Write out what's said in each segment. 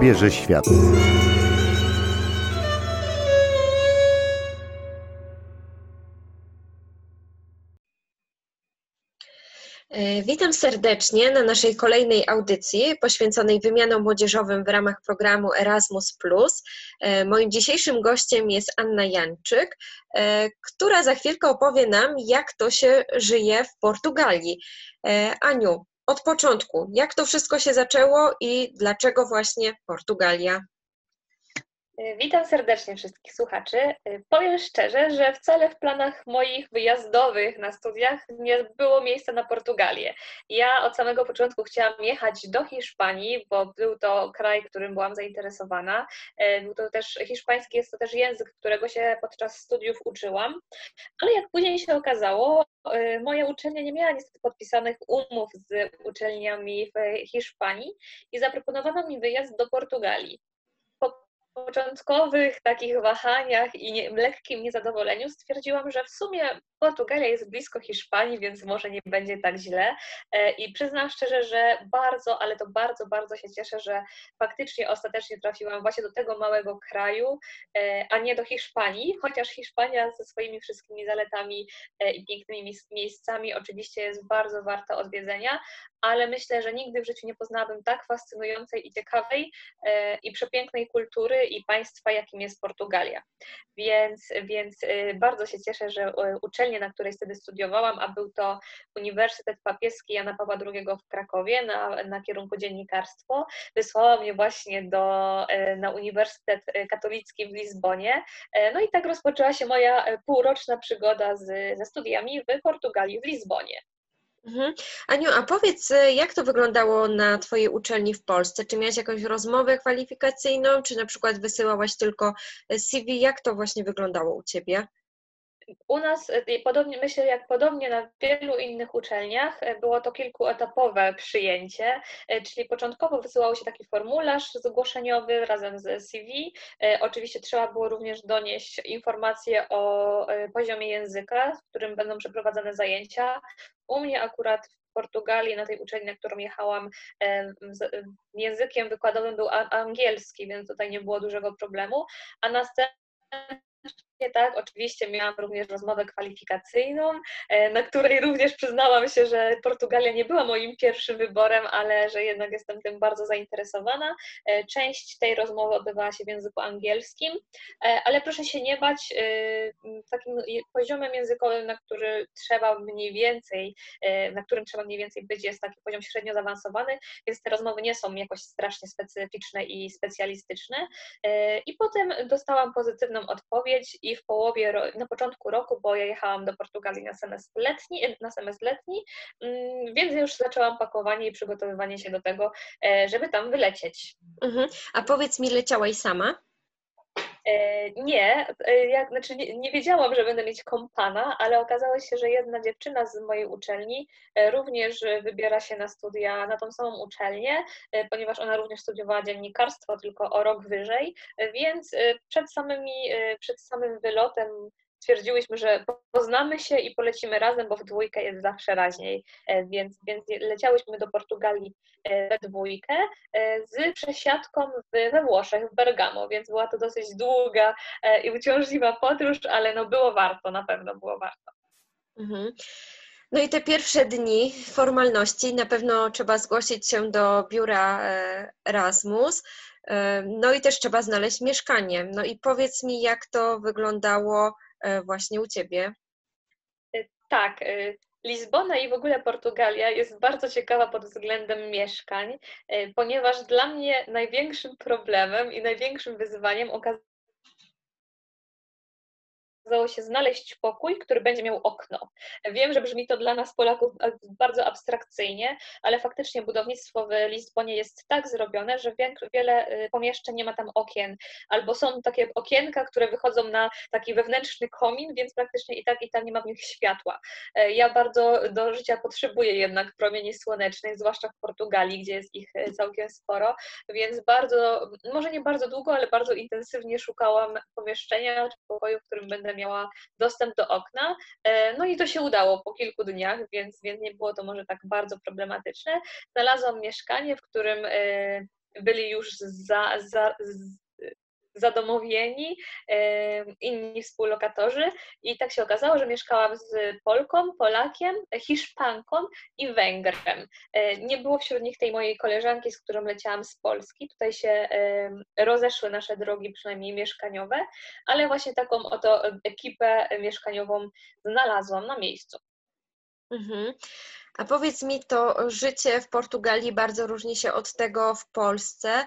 odbierze świat. E, witam serdecznie na naszej kolejnej audycji poświęconej wymianom młodzieżowym w ramach programu Erasmus. E, moim dzisiejszym gościem jest Anna Janczyk, e, która za chwilkę opowie nam, jak to się żyje w Portugalii. Aniu, od początku, jak to wszystko się zaczęło i dlaczego właśnie Portugalia? Witam serdecznie wszystkich słuchaczy. Powiem szczerze, że wcale w planach moich wyjazdowych na studiach nie było miejsca na Portugalię. Ja od samego początku chciałam jechać do Hiszpanii, bo był to kraj, którym byłam zainteresowana. Y, był to też hiszpański, jest to też język, którego się podczas studiów uczyłam. Ale jak później się okazało, moja uczelnia nie miała niestety podpisanych umów z uczelniami w Hiszpanii i zaproponowano mi wyjazd do Portugalii początkowych takich wahaniach i nie, lekkim niezadowoleniu stwierdziłam, że w sumie Portugalia jest blisko Hiszpanii, więc może nie będzie tak źle. E, I przyznam szczerze, że bardzo, ale to bardzo, bardzo się cieszę, że faktycznie ostatecznie trafiłam właśnie do tego małego kraju, e, a nie do Hiszpanii, chociaż Hiszpania ze swoimi wszystkimi zaletami e, i pięknymi miejscami oczywiście jest bardzo warta odwiedzenia, ale myślę, że nigdy w życiu nie poznałabym tak fascynującej i ciekawej i przepięknej kultury i państwa, jakim jest Portugalia. Więc, więc bardzo się cieszę, że uczelnia uczelnię, na której wtedy studiowałam, a był to Uniwersytet Papieski Jana Pawła II w Krakowie na, na kierunku dziennikarstwo. Wysłała mnie właśnie do, e, na Uniwersytet Katolicki w Lizbonie. No i tak rozpoczęła się moja półroczna przygoda z, ze studiami w Portugalii, w Lizbonie. Mhm. Aniu, a powiedz, jak to wyglądało na Twojej uczelni w Polsce? Czy miałaś jakąś rozmowę kwalifikacyjną, czy na przykład wysyłałaś tylko CV? Jak to właśnie wyglądało u Ciebie? U nas, e, podobnie, myślę, jak podobnie na wielu innych uczelniach, e, było to kilkuetapowe przyjęcie, e, czyli początkowo wysyłało się taki formularz zgłoszeniowy razem z CV. Oczywiście trzeba było również donieść informacje o poziomie języka, w którym będą przeprowadzane zajęcia. U mnie akurat w Portugalii, na tej uczelni, na którą jechałam, językiem wykładowym był angielski, więc tutaj nie było dużego problemu, a następnie tak, oczywiście miałam również rozmowę kwalifikacyjną, e, na której również przyznałam się, że Portugalia nie była moim pierwszym wyborem, ale że jednak jestem tym bardzo zainteresowana. E, część tej rozmowy odbywała się w języku angielskim, e, ale proszę się nie bać, takim poziomem językowym, na który trzeba mniej więcej, na którym trzeba mniej więcej być, jest taki poziom średnio zaawansowany, więc te rozmowy nie są jakoś strasznie specyficzne i specjalistyczne. I potem dostałam pozytywną odpowiedź w połowie, na początku roku, bo ja jechałam do Portugalii na semestr letni, na semestr letni mm, więc już zaczęłam pakowanie i przygotowywanie się do tego, e, żeby tam wylecieć. Mhm. A powiedz mi, leciałaś sama? E, nie, e, ja, znaczy nie, nie, wiedziałam, że będę mieć kompana, ale okazało się, że jedna dziewczyna z mojej uczelni również wybiera się na studia na tą samą uczelnię, ponieważ ona również studiowała dziennikarstwo, tylko o rok wyżej, więc przed, samymi, przed samym wylotem stwierdziłyśmy, że poznamy się i polecimy razem, bo w dwójkę jest zawsze raźniej, e, więc, więc leciałyśmy do Portugalii e, we dwójkę e, z przesiadką we Włoszech, w Bergamo, więc była to dosyć długa i uciążliwa podróż, ale no było warto, na pewno było warto. Mhm. No i te pierwsze dni formalności, na pewno trzeba zgłosić się do biura Erasmus, no i też trzeba znaleźć mieszkanie. No i powiedz mi, jak to wyglądało właśnie u Ciebie. E, tak. E, Lizbona i w ogóle Portugalia jest bardzo ciekawa pod względem mieszkań, ponieważ dla mnie największym problemem i największym wyzwaniem okazało okazało się znaleźć pokój, który będzie miał okno. Wiem, że brzmi to dla nas Polaków bardzo abstrakcyjnie, ale faktycznie budownictwo w Lizbonie jest tak zrobione, że wiele y, pomieszczeń nie ma tam okien, albo są takie okienka, które wychodzą na taki wewnętrzny komin, więc praktycznie i tak i tak nie ma w nich światła. E, ja bardzo do życia potrzebuję jednak promieni słonecznych, zwłaszcza w Portugalii, gdzie jest ich e, całkiem sporo, więc bardzo, może nie bardzo długo, ale bardzo intensywnie szukałam pomieszczenia czy pokoju, w którym będę miała dostęp do okna. E, no i to się udało po kilku dniach, więc, więc nie było to może tak bardzo problematyczne. Znalazłam mieszkanie, w którym e, byli już za, za, zadomowieni, inni współlokatorzy i tak się okazało, że mieszkałam z Polką, Polakiem, Hiszpanką i Węgrem. E, nie było wśród nich tej mojej koleżanki, z którą leciałam z Polski. Tutaj się rozeszły nasze drogi, przynajmniej mieszkaniowe, ale właśnie taką oto ekipę mieszkaniową znalazłam na miejscu. Mhm. A powiedz mi, to życie w Portugalii bardzo różni się od tego w Polsce.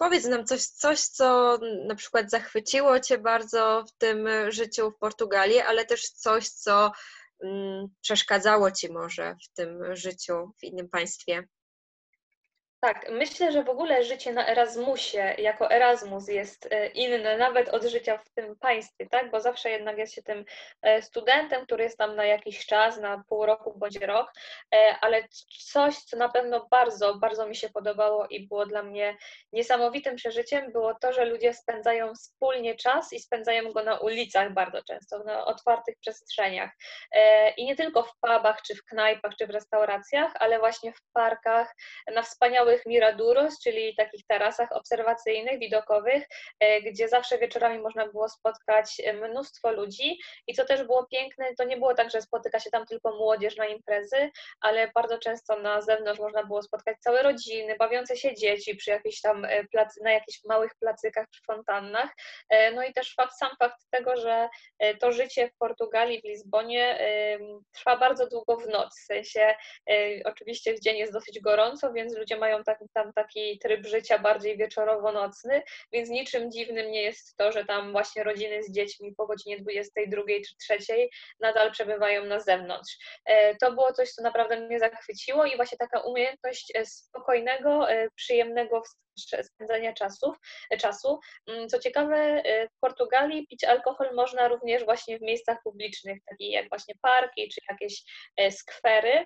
E, powiedz nam coś, coś, co na przykład zachwyciło Cię bardzo w tym życiu w Portugalii, ale też coś, co mm, przeszkadzało Ci może w tym życiu w innym państwie. Tak, myślę, że w ogóle życie na Erasmusie jako Erasmus jest e, inne nawet od życia w tym państwie, tak? Bo zawsze jednak jest się tym e, studentem, który jest tam na jakiś czas, na pół roku bądź rok, e, ale coś, co na pewno bardzo, bardzo mi się podobało i było dla mnie niesamowitym przeżyciem, było to, że ludzie spędzają wspólnie czas i spędzają go na ulicach bardzo często, na otwartych przestrzeniach. I nie tylko w pubach, czy w knajpach, czy w restauracjach, ale właśnie w parkach, na wspaniałych małych miraduros, czyli takich tarasach obserwacyjnych, widokowych, e, gdzie zawsze wieczorami można było spotkać e, mnóstwo ludzi. I co też było piękne, to nie było tak, że spotyka się tam tylko młodzież na imprezy, ale bardzo często na zewnątrz można było spotkać całe rodziny, bawiące się dzieci przy jakichś tam e, placy, na jakichś małych placykach przy fontannach. No i też fakt, sam fakt tego, że to życie w Portugalii, w Lizbonie trwa bardzo długo w noc. W sensie oczywiście w dzień jest dosyć gorąco, więc ludzie mają tam, tam taki tryb życia bardziej wieczorowo-nocny, więc niczym dziwnym nie jest to, że tam właśnie rodziny z dziećmi po godzinie 22 czy 3 nadal przebywają na zewnątrz. E, to było coś, co naprawdę mnie zachwyciło i właśnie taka umiejętność e, spokojnego, e, przyjemnego spędzania czasów, czasu. Mm, co ciekawe, w Portugalii pić alkohol można również właśnie w miejscach publicznych, takich jak właśnie parki czy jakieś skwery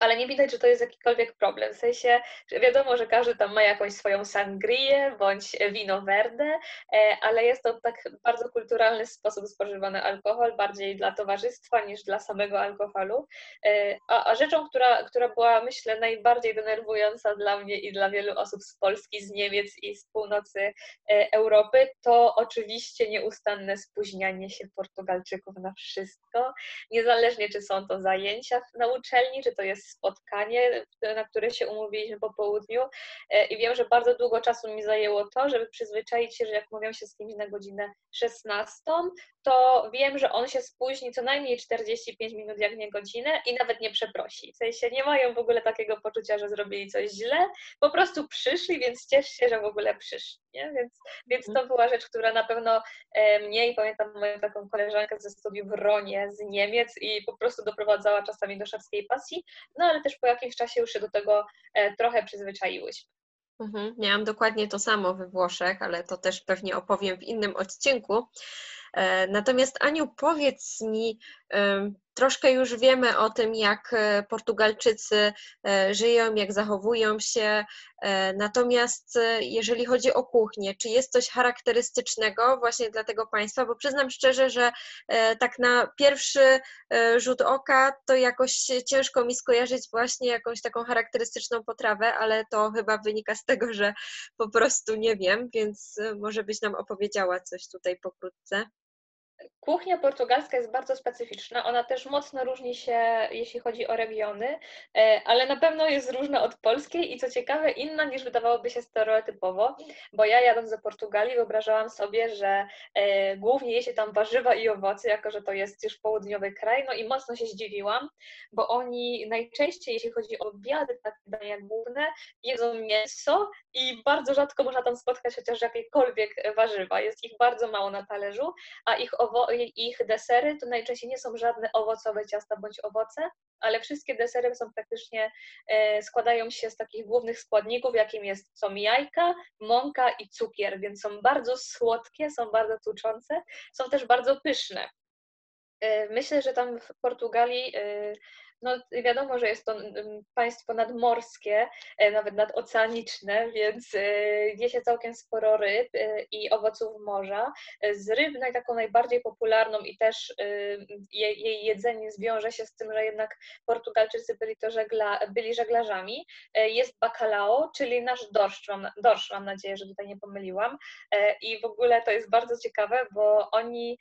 ale nie widać, że to jest jakikolwiek problem. W sensie, że wiadomo, że każdy tam ma jakąś swoją sangrię bądź wino verde, e, ale jest to tak bardzo kulturalny sposób spożywany alkohol, bardziej dla towarzystwa niż dla samego alkoholu. E, a, a rzeczą, która, która była, myślę, najbardziej denerwująca dla mnie i dla wielu osób z Polski, z Niemiec i z północy e, Europy, to oczywiście nieustanne spóźnianie się Portugalczyków na wszystko, niezależnie czy są to zajęcia na uczelni, czy to jest spotkanie, na które się umówiliśmy po południu e, i wiem, że bardzo długo czasu mi zajęło to, żeby przyzwyczaić się, że jak mówią się z kimś na godzinę 16, to wiem, że on się spóźni co najmniej 45 minut, jak nie godzinę i nawet nie przeprosi. W sensie nie mają w ogóle takiego poczucia, że zrobili coś źle, po prostu przyszli, więc ciesz się, że w ogóle przyszli. Nie? Więc, więc to była rzecz, która na pewno e, mnie i pamiętam moją taką koleżankę ze studiów w Ronie z Niemiec i po prostu doprowadzała czasami do szewskiej pasji, no ale też po jakimś czasie już się do tego e, trochę przyzwyczaiłyśmy. Mhm. Miałam dokładnie to samo we Włoszech, ale to też pewnie opowiem w innym odcinku. E, natomiast Aniu, powiedz mi, troszkę już wiemy o tym, jak e, Portugalczycy e, żyją, jak zachowują się. Natomiast jeżeli chodzi o kuchnię, czy jest coś charakterystycznego właśnie dla tego państwa? Bo przyznam szczerze, że tak na pierwszy rzut oka to jakoś ciężko mi skojarzyć właśnie jakąś taką charakterystyczną potrawę, ale to chyba wynika z tego, że po prostu nie wiem, więc może byś nam opowiedziała coś tutaj pokrótce. Kuchnia portugalska jest bardzo specyficzna. Ona też mocno różni się, jeśli chodzi o regiony, e, ale na pewno jest różna od polskiej i co ciekawe, inna niż wydawałoby się stereotypowo, bo ja jadąc do Portugalii wyobrażałam sobie, że e, głównie je się tam warzywa i owoce, jako że to jest już południowy kraj, no i mocno się zdziwiłam, bo oni najczęściej, jeśli chodzi o obiady, takie dania główne, jedzą mięso i bardzo rzadko można tam spotkać chociaż jakiekolwiek warzywa. Jest ich bardzo mało na talerzu, a ich owo- ich desery to najczęściej nie są żadne owocowe ciasta bądź owoce, ale wszystkie desery są praktycznie, e, składają się z takich głównych składników, jakim jest, są jajka, mąka i cukier, więc są bardzo słodkie, są bardzo tuczące, są też bardzo pyszne. Myślę, że tam w Portugalii no wiadomo, że jest to mm, państwo nadmorskie, e, nawet nadoceaniczne, więc e, je się całkiem sporo ryb e, i owoców morza. Z ryb taką najbardziej popularną i też jej jedzenie zwiąże się z tym, że jednak Portugalczycy byli, to żegla, byli żeglarzami, jest bacalao, czyli nasz dorsz, mam, dorsz, mam nadzieję, że tutaj nie pomyliłam. I w ogóle to jest bardzo ciekawe, bo oni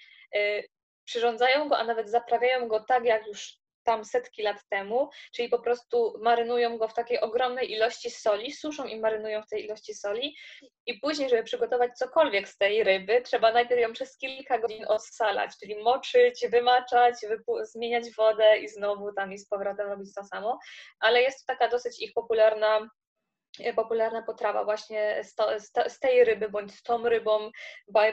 przyrządzają go, a nawet zaprawiają go tak, jak już tam setki lat temu, czyli po prostu marynują go w takiej ogromnej ilości soli, suszą i marynują w tej ilości soli. I później, żeby przygotować cokolwiek z tej ryby, trzeba najpierw ją przez kilka godzin odsalać, czyli moczyć, wymaczać, zmieniać wodę i znowu tam i z powrotem robić to samo, ale jest to taka dosyć ich popularna popularna potrawa właśnie z, to, z, tej ryby bądź z tą rybą,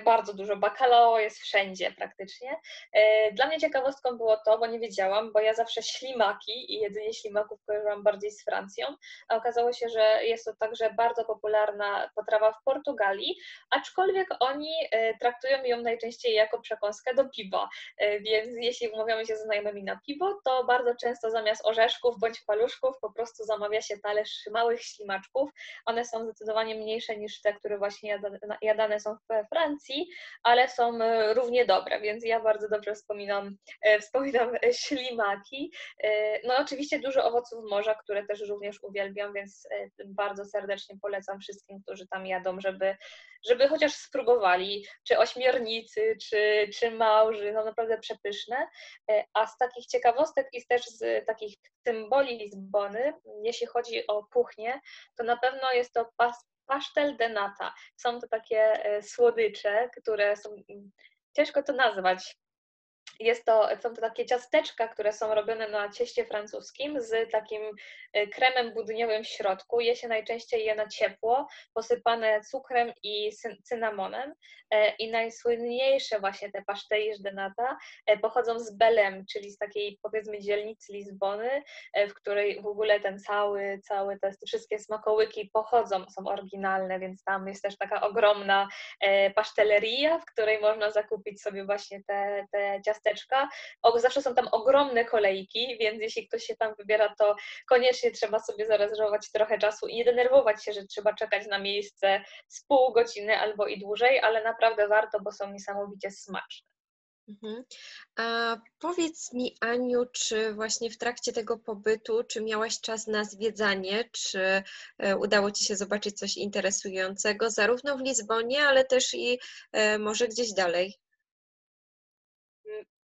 bardzo dużo bacalao jest wszędzie praktycznie. E, dla mnie ciekawostką było to, bo nie wiedziałam, bo ja zawsze ślimaki i jedzenie ślimaków kojarzyłam bardziej z Francją, a okazało się, że jest to także bardzo popularna potrawa w Portugalii, aczkolwiek oni e, traktują ją najczęściej jako przekąskę do piwa, więc jeśli umawiamy się ze znajomymi na piwo, to bardzo często zamiast orzeszków bądź paluszków po prostu zamawia się talerz małych ślimaczków one są zdecydowanie mniejsze niż te, które właśnie jadane są w Francji, ale są e, równie dobre, więc ja bardzo dobrze wspominam, e, wspominam ślimaki. E, no oczywiście dużo owoców morza, które też również uwielbiam, więc bardzo serdecznie polecam wszystkim, którzy tam jadą, żeby żeby chociaż spróbowali, czy ośmiornicy, czy, czy małży, no naprawdę przepyszne. A z takich ciekawostek i też z takich symboli Lizbony, jeśli chodzi o kuchnię, to na pewno jest to pas, pasztel de nata. Są to takie e, słodycze, które są, ciężko to nazwać, jest to, są to takie ciasteczka, które są robione na cieście francuskim z takim e, kremem budyniowym w środku. Je się najczęściej je na ciepło, posypane cukrem i cynamonem. E, I najsłynniejsze właśnie te pasztelisz de nata e, pochodzą z Belem, czyli z takiej powiedzmy dzielnicy Lizbony, w której w ogóle ten cały, cały te wszystkie smakołyki pochodzą, są oryginalne, więc tam jest też taka ogromna paszteleria, w której można zakupić sobie właśnie te, te ciasteczka ciasteczka. Zawsze są tam ogromne kolejki, więc jeśli ktoś się tam wybiera, to koniecznie trzeba sobie zarezerwować trochę czasu i nie denerwować się, że trzeba czekać na miejsce z pół godziny albo i dłużej, ale naprawdę warto, bo są niesamowicie smaczne. Mhm. A powiedz mi, Aniu, czy właśnie w trakcie tego pobytu, czy miałaś czas na zwiedzanie, czy e, udało Ci się zobaczyć coś interesującego, zarówno w Lizbonie, ale też i e, może gdzieś dalej?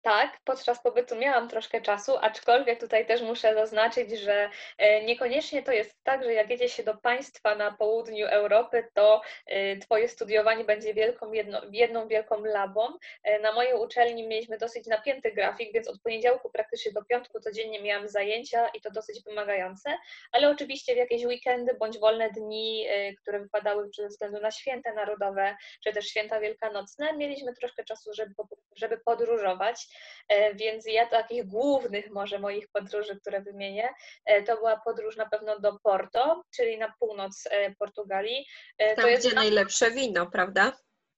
Tak, podczas pobytu miałam troszkę czasu, aczkolwiek tutaj też muszę zaznaczyć, że e, niekoniecznie to jest tak, że jak jedzie się do państwa na południu Europy, to e, Twoje studiowanie będzie wielką, jedno, jedną wielką labą. E, na mojej uczelni mieliśmy dosyć napięty grafik, więc od poniedziałku praktycznie do piątku codziennie miałam zajęcia i to dosyć wymagające, ale oczywiście w jakieś weekendy bądź wolne dni, które wypadały ze względu na święta narodowe, czy też święta wielkanocne, mieliśmy troszkę czasu, żeby, żeby podróżować. E, więc ja takich głównych może moich podróży, które wymienię, e, to była podróż na pewno do Porto, czyli na północ e, Portugalii. Tam, to jest gdzie najlepsze wino, prawda?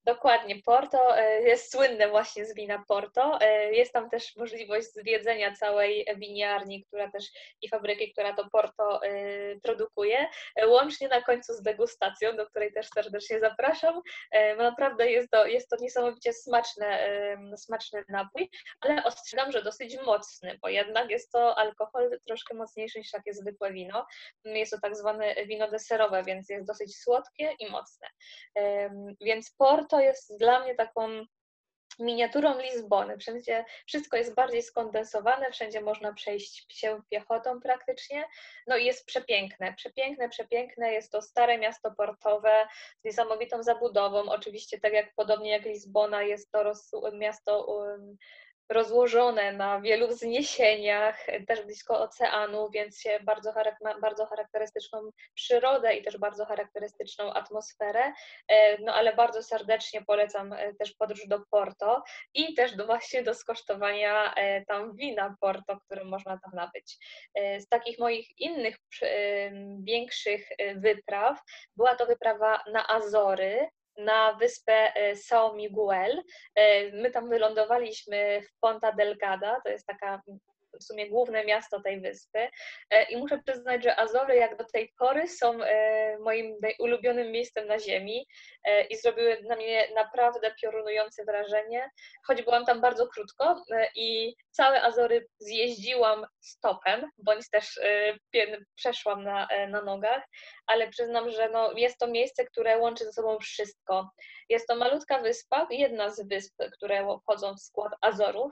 Dokładnie, Porto e, jest słynne właśnie z wina Porto. E, jest tam też możliwość zwiedzenia całej winiarni, która też i fabryki, która to Porto e, produkuje, łącznie na końcu z degustacją, do której też serdecznie zapraszam. Naprawdę jest to, jest to niesamowicie smaczne, smaczny napój, ale ostrzegam, że dosyć mocny, bo jednak jest to alkohol troszkę mocniejszy niż takie zwykłe wino. Jest to tak zwane wino deserowe, więc jest dosyć słodkie i mocne. Więc Porto to jest dla mnie taką miniaturą Lizbony. Wszędzie wszystko jest bardziej skondensowane, wszędzie można przejść się piechotą praktycznie. No i jest przepiękne, przepiękne, przepiękne. Jest to stare miasto portowe z niesamowitą zabudową. Oczywiście, tak jak podobnie jak Lizbona, jest to miasto um, rozłożone na wielu wzniesieniach, też blisko oceanu, więc się bardzo, bardzo charakterystyczną przyrodę i też bardzo charakterystyczną atmosferę. E, no ale bardzo serdecznie polecam e, też podróż do Porto i też do, właśnie do skosztowania e, tam wina Porto, które można tam nabyć. Z takich moich innych większych wypraw była to wyprawa na Azory, na wyspę São Miguel. My tam wylądowaliśmy w Ponta Delgada, to jest taka w sumie główne miasto tej wyspy. E, I muszę przyznać, że Azory jak do tej pory są e, moim ulubionym miejscem na ziemi e, i zrobiły na mnie naprawdę piorunujące wrażenie, choć byłam tam bardzo krótko i całe Azory zjeździłam stopem, bądź też przeszłam na, na nogach, ale przyznam, że no, jest to miejsce, które łączy ze sobą wszystko. Jest to malutka wyspa, jedna z wysp, które wchodzą w skład Azorów,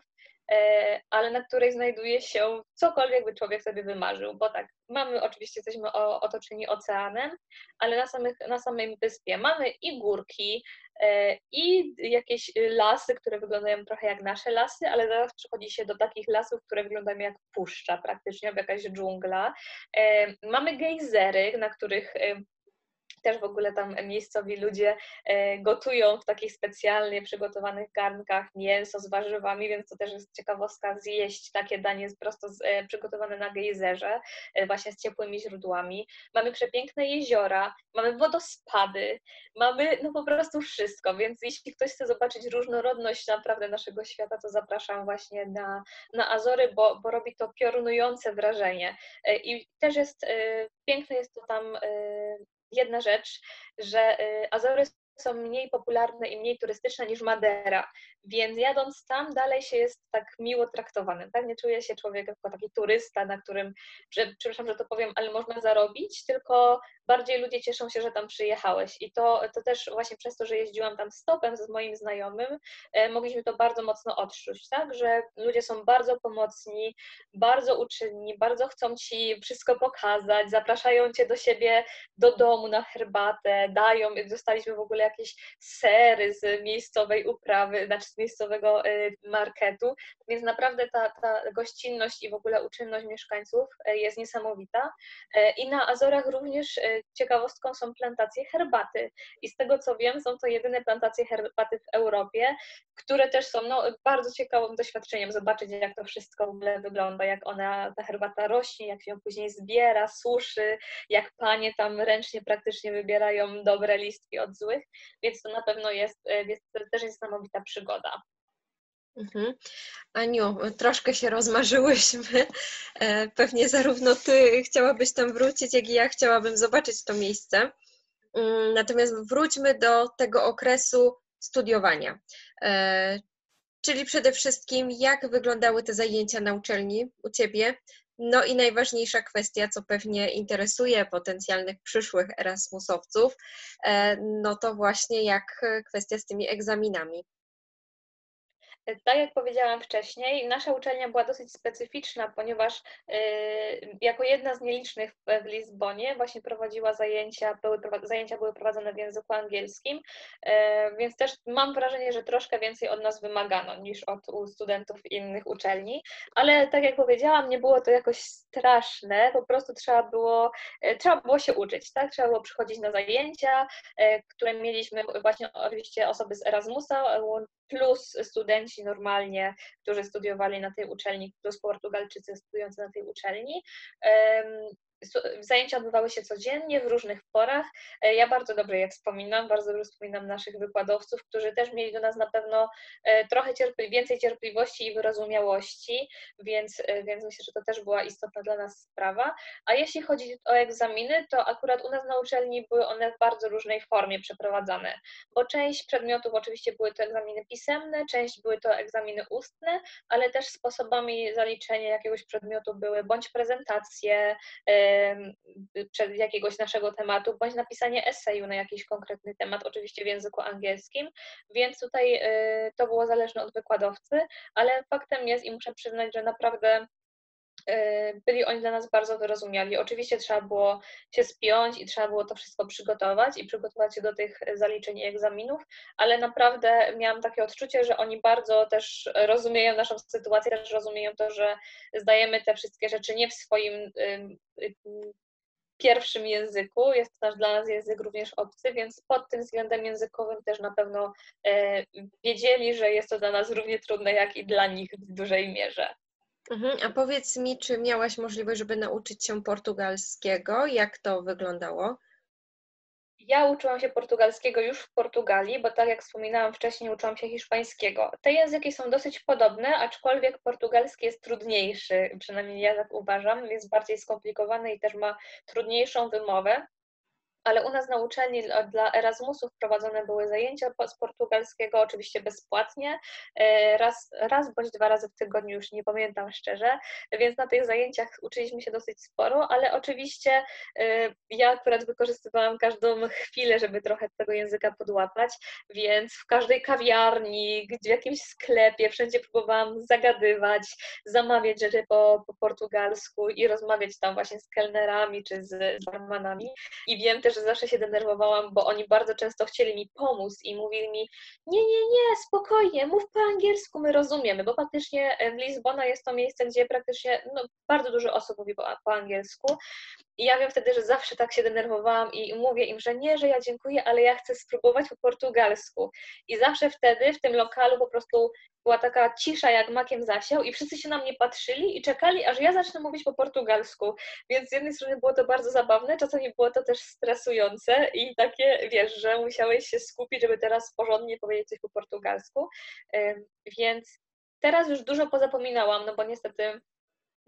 ale na której znajduje się cokolwiek by człowiek sobie wymarzył, bo tak, mamy oczywiście, jesteśmy otoczeni oceanem, ale na, samych, na samej wyspie mamy i górki, e, i jakieś lasy, które wyglądają trochę jak nasze lasy, ale zaraz przychodzi się do takich lasów, które wyglądają jak puszcza praktycznie, jakaś dżungla. E, mamy gejzery, na których też w ogóle tam miejscowi ludzie e, gotują w takich specjalnie przygotowanych garnkach mięso z warzywami, więc to też jest ciekawostka zjeść takie danie prosto z, e, przygotowane na gejzerze, e, właśnie z ciepłymi źródłami. Mamy przepiękne jeziora, mamy wodospady, mamy no po prostu wszystko, więc jeśli ktoś chce zobaczyć różnorodność naprawdę naszego świata, to zapraszam właśnie na, na Azory, bo, bo robi to piorunujące wrażenie. I też jest, piękne jest to tam jedna rzecz, że y, Azory są mniej popularne i mniej turystyczne niż Madera, więc jadąc tam dalej się jest tak miło traktowanym, tak? Nie czuje się człowiek jako taki turysta, na którym, że, przepraszam, że to powiem, ale można zarobić, tylko bardziej ludzie cieszą się, że tam przyjechałeś i to, to też właśnie przez to, że jeździłam tam stopem z moim znajomym, e, mogliśmy to bardzo mocno odczuć, tak? Że ludzie są bardzo pomocni, bardzo uczynni, bardzo chcą Ci wszystko pokazać, zapraszają Cię do siebie do domu na herbatę, dają, dostaliśmy w ogóle jakieś sery z miejscowej uprawy, znaczy z miejscowego y, marketu, więc naprawdę ta, ta gościnność i w ogóle uczynność mieszkańców y, jest niesamowita. I na Azorach również ciekawostką są plantacje herbaty. I z tego co wiem, są to jedyne plantacje herbaty w Europie, które też są no, bardzo ciekawym doświadczeniem zobaczyć, jak to wszystko w ogóle wygląda, jak ona, ta herbata rośnie, jak się później zbiera, suszy, jak panie tam ręcznie praktycznie wybierają dobre listki od złych więc to na pewno jest, e, jest też niesamowita przygoda. Mhm. Aniu, troszkę się rozmarzyłyśmy. E, pewnie zarówno ty chciałabyś tam wrócić, jak i ja chciałabym zobaczyć to miejsce. Mm, natomiast wróćmy do tego okresu studiowania. E, czyli przede wszystkim, jak wyglądały te zajęcia na uczelni u ciebie? No i najważniejsza kwestia, co pewnie interesuje potencjalnych przyszłych Erasmusowców, e, no to właśnie jak kwestia z tymi egzaminami. Tak jak powiedziałam wcześniej, nasza uczelnia była dosyć specyficzna, ponieważ y, jako jedna z nielicznych w Lizbonie właśnie prowadziła zajęcia, były, zajęcia były prowadzone w języku angielskim, y, więc też mam wrażenie, że troszkę więcej od nas wymagano niż od studentów innych uczelni, ale tak jak powiedziałam, nie było to jakoś straszne, po prostu trzeba było, y, trzeba było się uczyć, tak? Trzeba było przychodzić na zajęcia, które mieliśmy właśnie oczywiście osoby z Erasmusa, plus studenci normalnie, którzy studiowali na tej uczelni, plus Portugalczycy studiujący na tej uczelni. Zajęcia odbywały się codziennie w różnych porach. E, ja bardzo dobrze je wspominam, bardzo dobrze wspominam naszych wykładowców, którzy też mieli do nas na pewno e, trochę cierpli więcej cierpliwości i wyrozumiałości, więc, e, więc myślę, że to też była istotna dla nas sprawa. A jeśli chodzi o egzaminy, to akurat u nas na uczelni były one w bardzo różnej formie przeprowadzane, bo część przedmiotów oczywiście były to egzaminy pisemne, część były to egzaminy ustne, ale też sposobami zaliczenia jakiegoś przedmiotu były bądź prezentacje, jakiegoś naszego tematu, bądź napisanie eseju na jakiś konkretny temat, oczywiście w języku angielskim, więc tutaj y, to było zależne od wykładowcy, ale faktem jest i muszę przyznać, że naprawdę byli oni dla nas bardzo wyrozumiali. Oczywiście trzeba było się spiąć i trzeba było to wszystko przygotować i przygotować się do tych zaliczeń i egzaminów, ale naprawdę miałam takie odczucie, że oni bardzo też rozumieją naszą sytuację, też rozumieją to, że zdajemy te wszystkie rzeczy nie w swoim pierwszym języku, jest to dla nas język również obcy, więc pod tym względem językowym też na pewno e, wiedzieli, że jest to dla nas równie trudne, jak i dla nich w dużej mierze. Mhm. A powiedz mi, czy miałaś możliwość, żeby nauczyć się portugalskiego? Jak to wyglądało? ja uczyłam się portugalskiego już w Portugalii, bo tak jak wspominałam wcześniej, uczyłam się hiszpańskiego. Te języki są dosyć podobne, aczkolwiek portugalski jest trudniejszy, przynajmniej ja tak uważam, jest bardziej skomplikowany i też ma trudniejszą wymowę ale u nas na uczelni dla Erasmusów prowadzone były zajęcia z portugalskiego, oczywiście bezpłatnie, e, raz, raz bądź dwa razy w tygodniu, już nie pamiętam szczerze, więc na tych zajęciach uczyliśmy się dosyć sporo, ale oczywiście e, ja akurat wykorzystywałam każdą chwilę, żeby trochę tego języka podłapać, więc w każdej kawiarni, w jakimś sklepie, wszędzie próbowałam zagadywać, zamawiać rzeczy po, po portugalsku i rozmawiać tam właśnie z kelnerami czy z, barmanami. I wiem też, że zawsze się denerwowałam, bo oni bardzo często chcieli mi pomóc i mówili mi, nie, nie, nie, spokojnie, mów po angielsku, my rozumiemy, bo faktycznie w Lizbona jest to miejsce, gdzie praktycznie no, bardzo dużo osób mówi po, po angielsku i ja wiem wtedy, że zawsze tak się denerwowałam i mówię im, że nie, że ja dziękuję, ale ja chcę spróbować po portugalsku. I zawsze wtedy w tym lokalu po prostu była taka cisza jak makiem zasiał i wszyscy się na mnie patrzyli i czekali, aż ja zacznę mówić po portugalsku. Więc z jednej strony było to bardzo zabawne, czasami było to też stresujące i takie, wiesz, że musiałeś się skupić, żeby teraz porządnie powiedzieć coś po portugalsku. Więc teraz już dużo pozapominałam, no bo niestety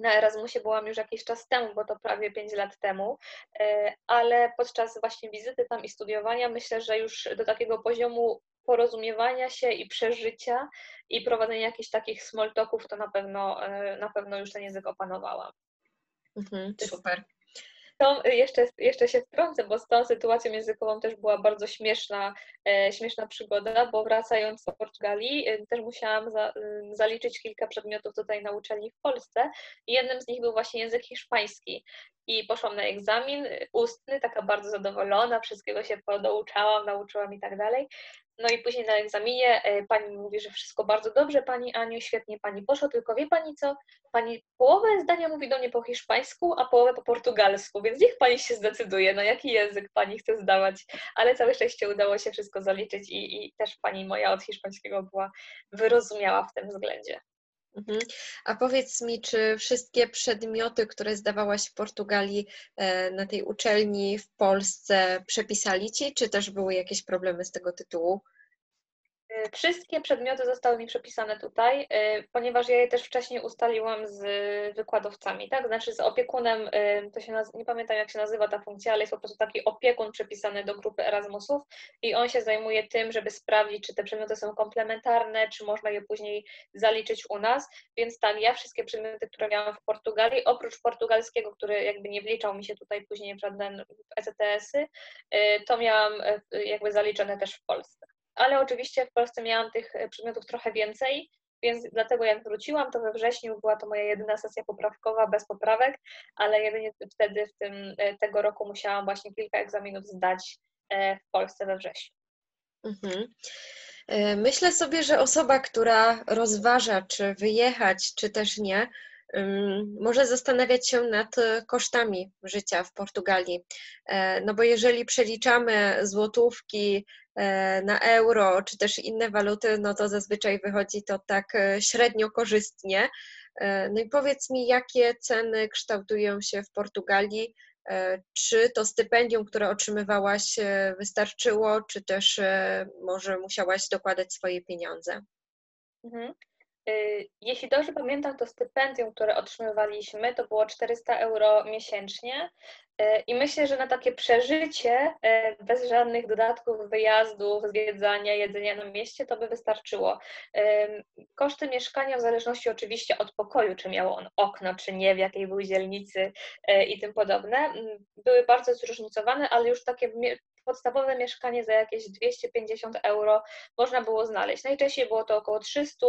na Erasmusie byłam już jakiś czas temu, bo to prawie 5 lat temu, e, ale podczas właśnie wizyty tam i studiowania myślę, że już do takiego poziomu porozumiewania się i przeżycia i prowadzenia jakichś takich small talków, to na pewno, e, na pewno już ten język opanowałam. Mhm, super. To jeszcze, jeszcze się wtrącę, bo z tą sytuacją językową też była bardzo śmieszna, e, śmieszna przygoda, bo wracając do Portugalii e, też musiałam za, e, zaliczyć kilka przedmiotów tutaj na uczelni w Polsce i jednym z nich był właśnie język hiszpański. I poszłam na egzamin ustny, taka bardzo zadowolona, wszystkiego się podouczałam, nauczyłam i tak dalej. No i później na egzaminie e, pani mówi, że wszystko bardzo dobrze, pani Aniu, świetnie pani poszło, tylko wie pani co, pani połowę zdania mówi do mnie po hiszpańsku, a połowę po portugalsku, więc niech pani się zdecyduje, na jaki język pani chce zdawać. Ale całe szczęście udało się wszystko zaliczyć i, i też pani moja od hiszpańskiego była wyrozumiała w tym względzie. Mhm. A powiedz mi, czy wszystkie przedmioty, które zdawałaś w Portugalii e, na tej uczelni w Polsce przepisali ci, czy też były jakieś problemy z tego tytułu? Y, wszystkie przedmioty zostały mi przepisane tutaj, y, ponieważ ja je też wcześniej ustaliłam z wykładowcami, tak? Znaczy z opiekunem, y, to się naz- nie pamiętam jak się nazywa ta funkcja, ale jest po prostu taki opiekun przypisany do grupy Erasmusów i on się zajmuje tym, żeby sprawdzić, czy te przedmioty są komplementarne, czy można je później zaliczyć u nas. Więc tak, ja wszystkie przedmioty, które miałam w Portugalii, oprócz portugalskiego, który jakby nie wliczał mi się tutaj później w żaden ECTS-y, to miałam jakby zaliczone też w Polsce ale oczywiście w Polsce miałam tych e, przedmiotów trochę więcej, więc dlatego jak wróciłam, to we wrześniu była to moja jedyna sesja poprawkowa bez poprawek, ale jedynie wtedy w tym, e, tego roku musiałam właśnie kilka egzaminów zdać e, w Polsce we wrześniu. Mhm. Myślę sobie, że osoba, która rozważa, czy wyjechać, czy też nie, może zastanawiać się nad kosztami życia w Portugalii. No bo jeżeli przeliczamy złotówki na euro czy też inne waluty, no to zazwyczaj wychodzi to tak e, średnio korzystnie. E, no i powiedz mi, jakie ceny kształtują się w Portugalii? Czy to stypendium, które otrzymywałaś, wystarczyło, czy też może musiałaś dokładać swoje pieniądze? Mhm. Jeśli dobrze pamiętam, to stypendium, które otrzymywaliśmy, to było 400 euro miesięcznie. E, I myślę, że na takie przeżycie e, bez żadnych dodatków, wyjazdów, zwiedzania, jedzenia na mieście, to by wystarczyło. Koszty mieszkania, w zależności oczywiście od pokoju, czy miało on okno, czy nie, w jakiej był dzielnicy i tym podobne, były bardzo zróżnicowane, ale już takie podstawowe mieszkanie za jakieś 250 euro można było znaleźć. Najczęściej było to około 300,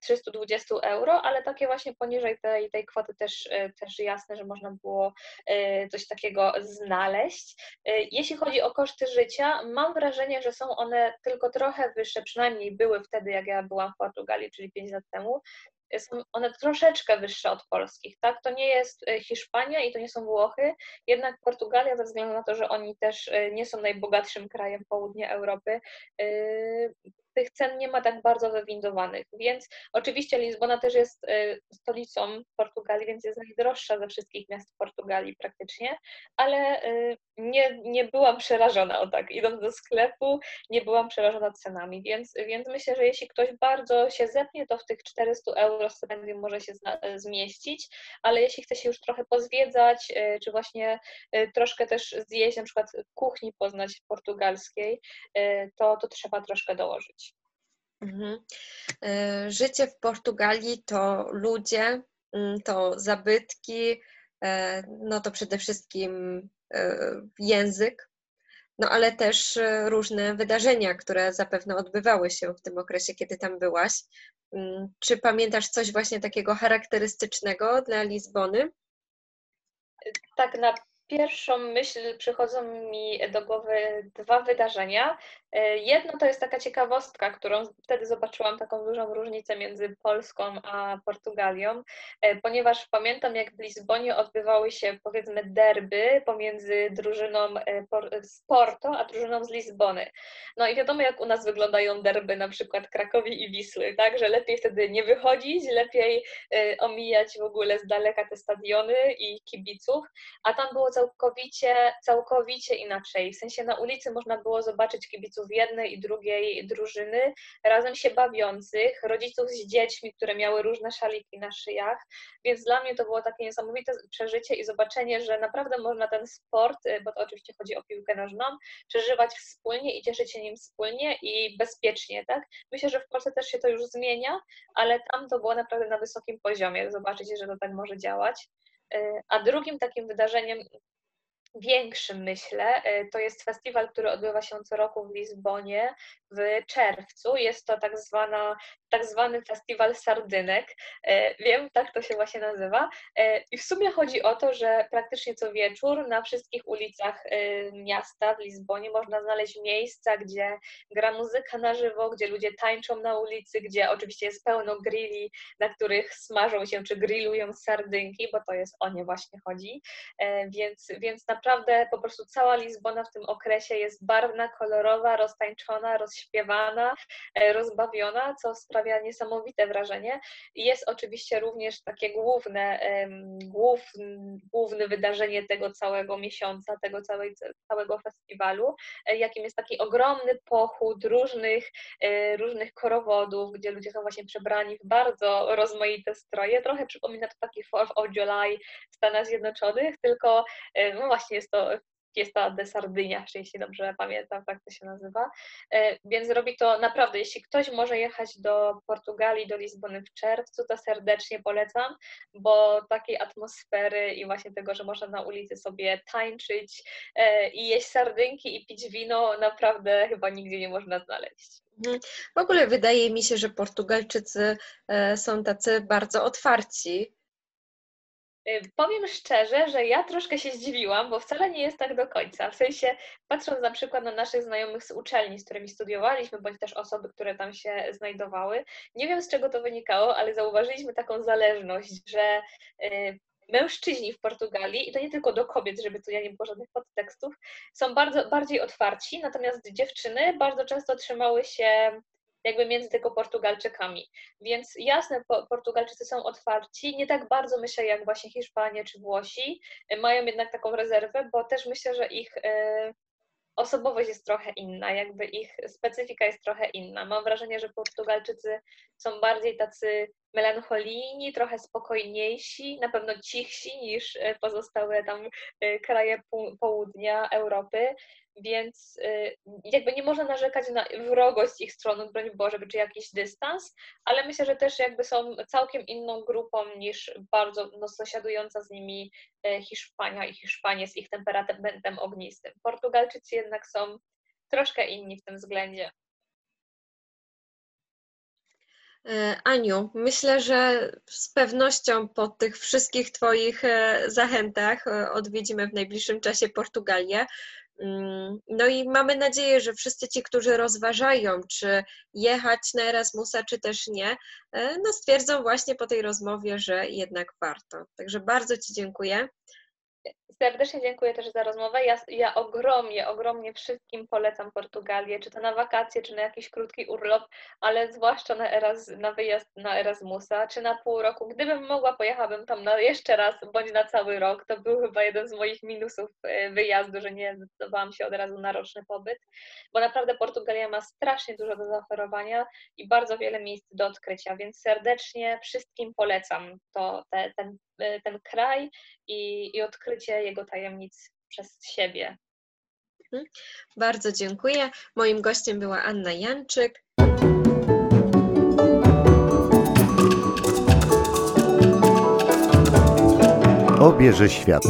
320 euro, ale takie właśnie poniżej tej, tej kwoty też, e, też jasne, że można było e, coś takiego znaleźć. E, jeśli chodzi o koszty życia, mam wrażenie, że są one tylko trochę wyższe, przynajmniej były wtedy, jak ja byłam w Portugalii, czyli 5 lat temu, są one troszeczkę wyższe od polskich, tak? To nie jest Hiszpania i to nie są Włochy, jednak Portugalia ze względu na to, że oni też nie są najbogatszym krajem południa Europy, tych cen nie ma tak bardzo wywindowanych. Więc oczywiście Lizbona też jest stolicą Portugalii, więc jest najdroższa ze wszystkich miast Portugalii praktycznie, ale nie, nie byłam przerażona o tak. Idąc do sklepu, nie byłam przerażona cenami, więc, więc myślę, że jeśli ktoś bardzo się zepnie, to w tych 400 euro stypendium może się zmieścić, ale jeśli chce się już trochę pozwiedzać, czy właśnie troszkę też zjeść, na przykład kuchni poznać portugalskiej, to, to trzeba troszkę dołożyć. Mhm. E, życie w Portugalii to ludzie, mm, to zabytki, e, no to przede wszystkim e, język, no ale też różne wydarzenia, które zapewne odbywały się w tym okresie, kiedy tam byłaś. Mm, czy pamiętasz coś właśnie takiego charakterystycznego dla Lizbony? Tak, na pierwszą myśl przychodzą mi do głowy dwa wydarzenia. E, jedno to jest taka ciekawostka, którą wtedy zobaczyłam taką dużą różnicę między Polską a Portugalią, e, ponieważ pamiętam jak w Lizbonie odbywały się powiedzmy derby pomiędzy drużyną e, z Porto a drużyną z Lizbony. No i wiadomo jak u nas wyglądają derby na przykład Krakowi i Wisły, tak, że lepiej wtedy nie wychodzić, lepiej omijać w ogóle z daleka te stadiony i kibiców, a tam było całkowicie, całkowicie inaczej. W sensie na ulicy można było zobaczyć kibiców jednej i drugiej drużyny, razem się bawiących, rodziców z dziećmi, które miały różne szaliki na szyjach, więc dla mnie to było takie niesamowite przeżycie i zobaczenie, że naprawdę można ten sport, y, bo to oczywiście chodzi o piłkę nożną, przeżywać wspólnie i cieszyć się nim wspólnie i bezpiecznie, tak? Myślę, że w Polsce też się to już zmienia, ale tam to było naprawdę na wysokim poziomie, zobaczyć, że to tak może działać. Y, a drugim takim wydarzeniem, większym, myślę. E, to jest festiwal, który odbywa się co roku w Lizbonie w czerwcu. Jest to tak, zwana, tak zwany festiwal sardynek. E, wiem, tak to się właśnie nazywa. E, I w sumie chodzi o to, że praktycznie co wieczór na wszystkich ulicach miasta w Lizbonie można znaleźć miejsca, gdzie gra muzyka na żywo, gdzie ludzie tańczą na ulicy, gdzie oczywiście jest pełno grilli, na których smażą się czy grillują sardynki, bo to jest o nie właśnie chodzi. Więc, więc na naprawdę po prostu cała Lizbona w tym okresie jest barwna, kolorowa, roztańczona, rozśpiewana, e, rozbawiona, co sprawia niesamowite wrażenie. Jest oczywiście również takie główne, głów, główne wydarzenie tego całego miesiąca, tego całego festiwalu, e, jakim jest taki ogromny pochód różnych, e, różnych korowodów, gdzie ludzie są właśnie przebrani w bardzo rozmaite stroje. Trochę przypomina to taki 4 of July w Stanach Zjednoczonych, tylko no właśnie jest to Fiesta de Sardynia, jeśli dobrze pamiętam, tak to się nazywa. E, więc robi to naprawdę, jeśli ktoś może jechać do Portugalii, do Lizbony w czerwcu, to serdecznie polecam, bo takiej atmosfery i właśnie tego, że można na ulicy sobie tańczyć e, i jeść sardynki i pić wino, naprawdę chyba nigdzie nie można znaleźć. Mhm. W ogóle wydaje mi się, że Portugalczycy e, są tacy bardzo otwarci powiem szczerze, że ja troszkę się zdziwiłam, bo wcale nie jest tak do końca. W sensie, patrząc na przykład na naszych znajomych z uczelni, z którymi studiowaliśmy, bądź też osoby, które tam się znajdowały, nie wiem z czego to wynikało, ale zauważyliśmy taką zależność, że y, mężczyźni w Portugalii, i to nie tylko do kobiet, żeby tu ja nie było żadnych podtekstów, są bardzo bardziej otwarci, natomiast dziewczyny bardzo często trzymały się jakby między tylko Portugalczykami. Więc jasne, Portugalczycy są otwarci, nie tak bardzo myślę jak właśnie Hiszpanie czy Włosi, mają jednak taką rezerwę, bo też myślę, że ich e, osobowość jest trochę inna, jakby ich specyfika jest trochę inna. Mam wrażenie, że Portugalczycy są bardziej tacy melancholijni, trochę spokojniejsi, na pewno cichsi niż e, pozostałe tam e, kraje południa Europy, więc y, jakby nie można narzekać na wrogość ich strony, broń Boże, czy jakiś dystans, ale myślę, że też jakby są całkiem inną grupą niż bardzo no, sąsiadująca z nimi e, Hiszpania i Hiszpanie z ich temperamentem ognistym. Portugalczycy jednak są troszkę inni w tym względzie. E, Aniu, myślę, że z pewnością po tych wszystkich Twoich e, zachętach odwiedzimy w najbliższym czasie Portugalię. Mm, no i mamy nadzieję, że wszyscy ci, którzy rozważają, czy jechać na Erasmusa, czy też nie, e, no stwierdzą właśnie po tej rozmowie, że jednak warto. Także bardzo Ci dziękuję. Serdecznie dziękuję też za rozmowę. Ja, ja ogromnie, ogromnie wszystkim polecam Portugalię, czy to na wakacje, czy na jakiś krótki urlop, ale zwłaszcza na, Eraz, na wyjazd na Erasmusa, czy na pół roku. Gdybym mogła, pojechałabym tam na jeszcze raz, bądź na cały rok. To był chyba jeden z moich minusów e, wyjazdu, że nie zdecydowałam się od razu na roczny pobyt, bo naprawdę Portugalia ma strasznie dużo do zaoferowania i bardzo wiele miejsc do odkrycia, więc serdecznie wszystkim polecam to, te, ten, e, ten kraj i, i odkrycie jego tajemnic przez siebie. Mhm. Bardzo dziękuję. Moim gościem była Anna Janczyk. Obierze świat.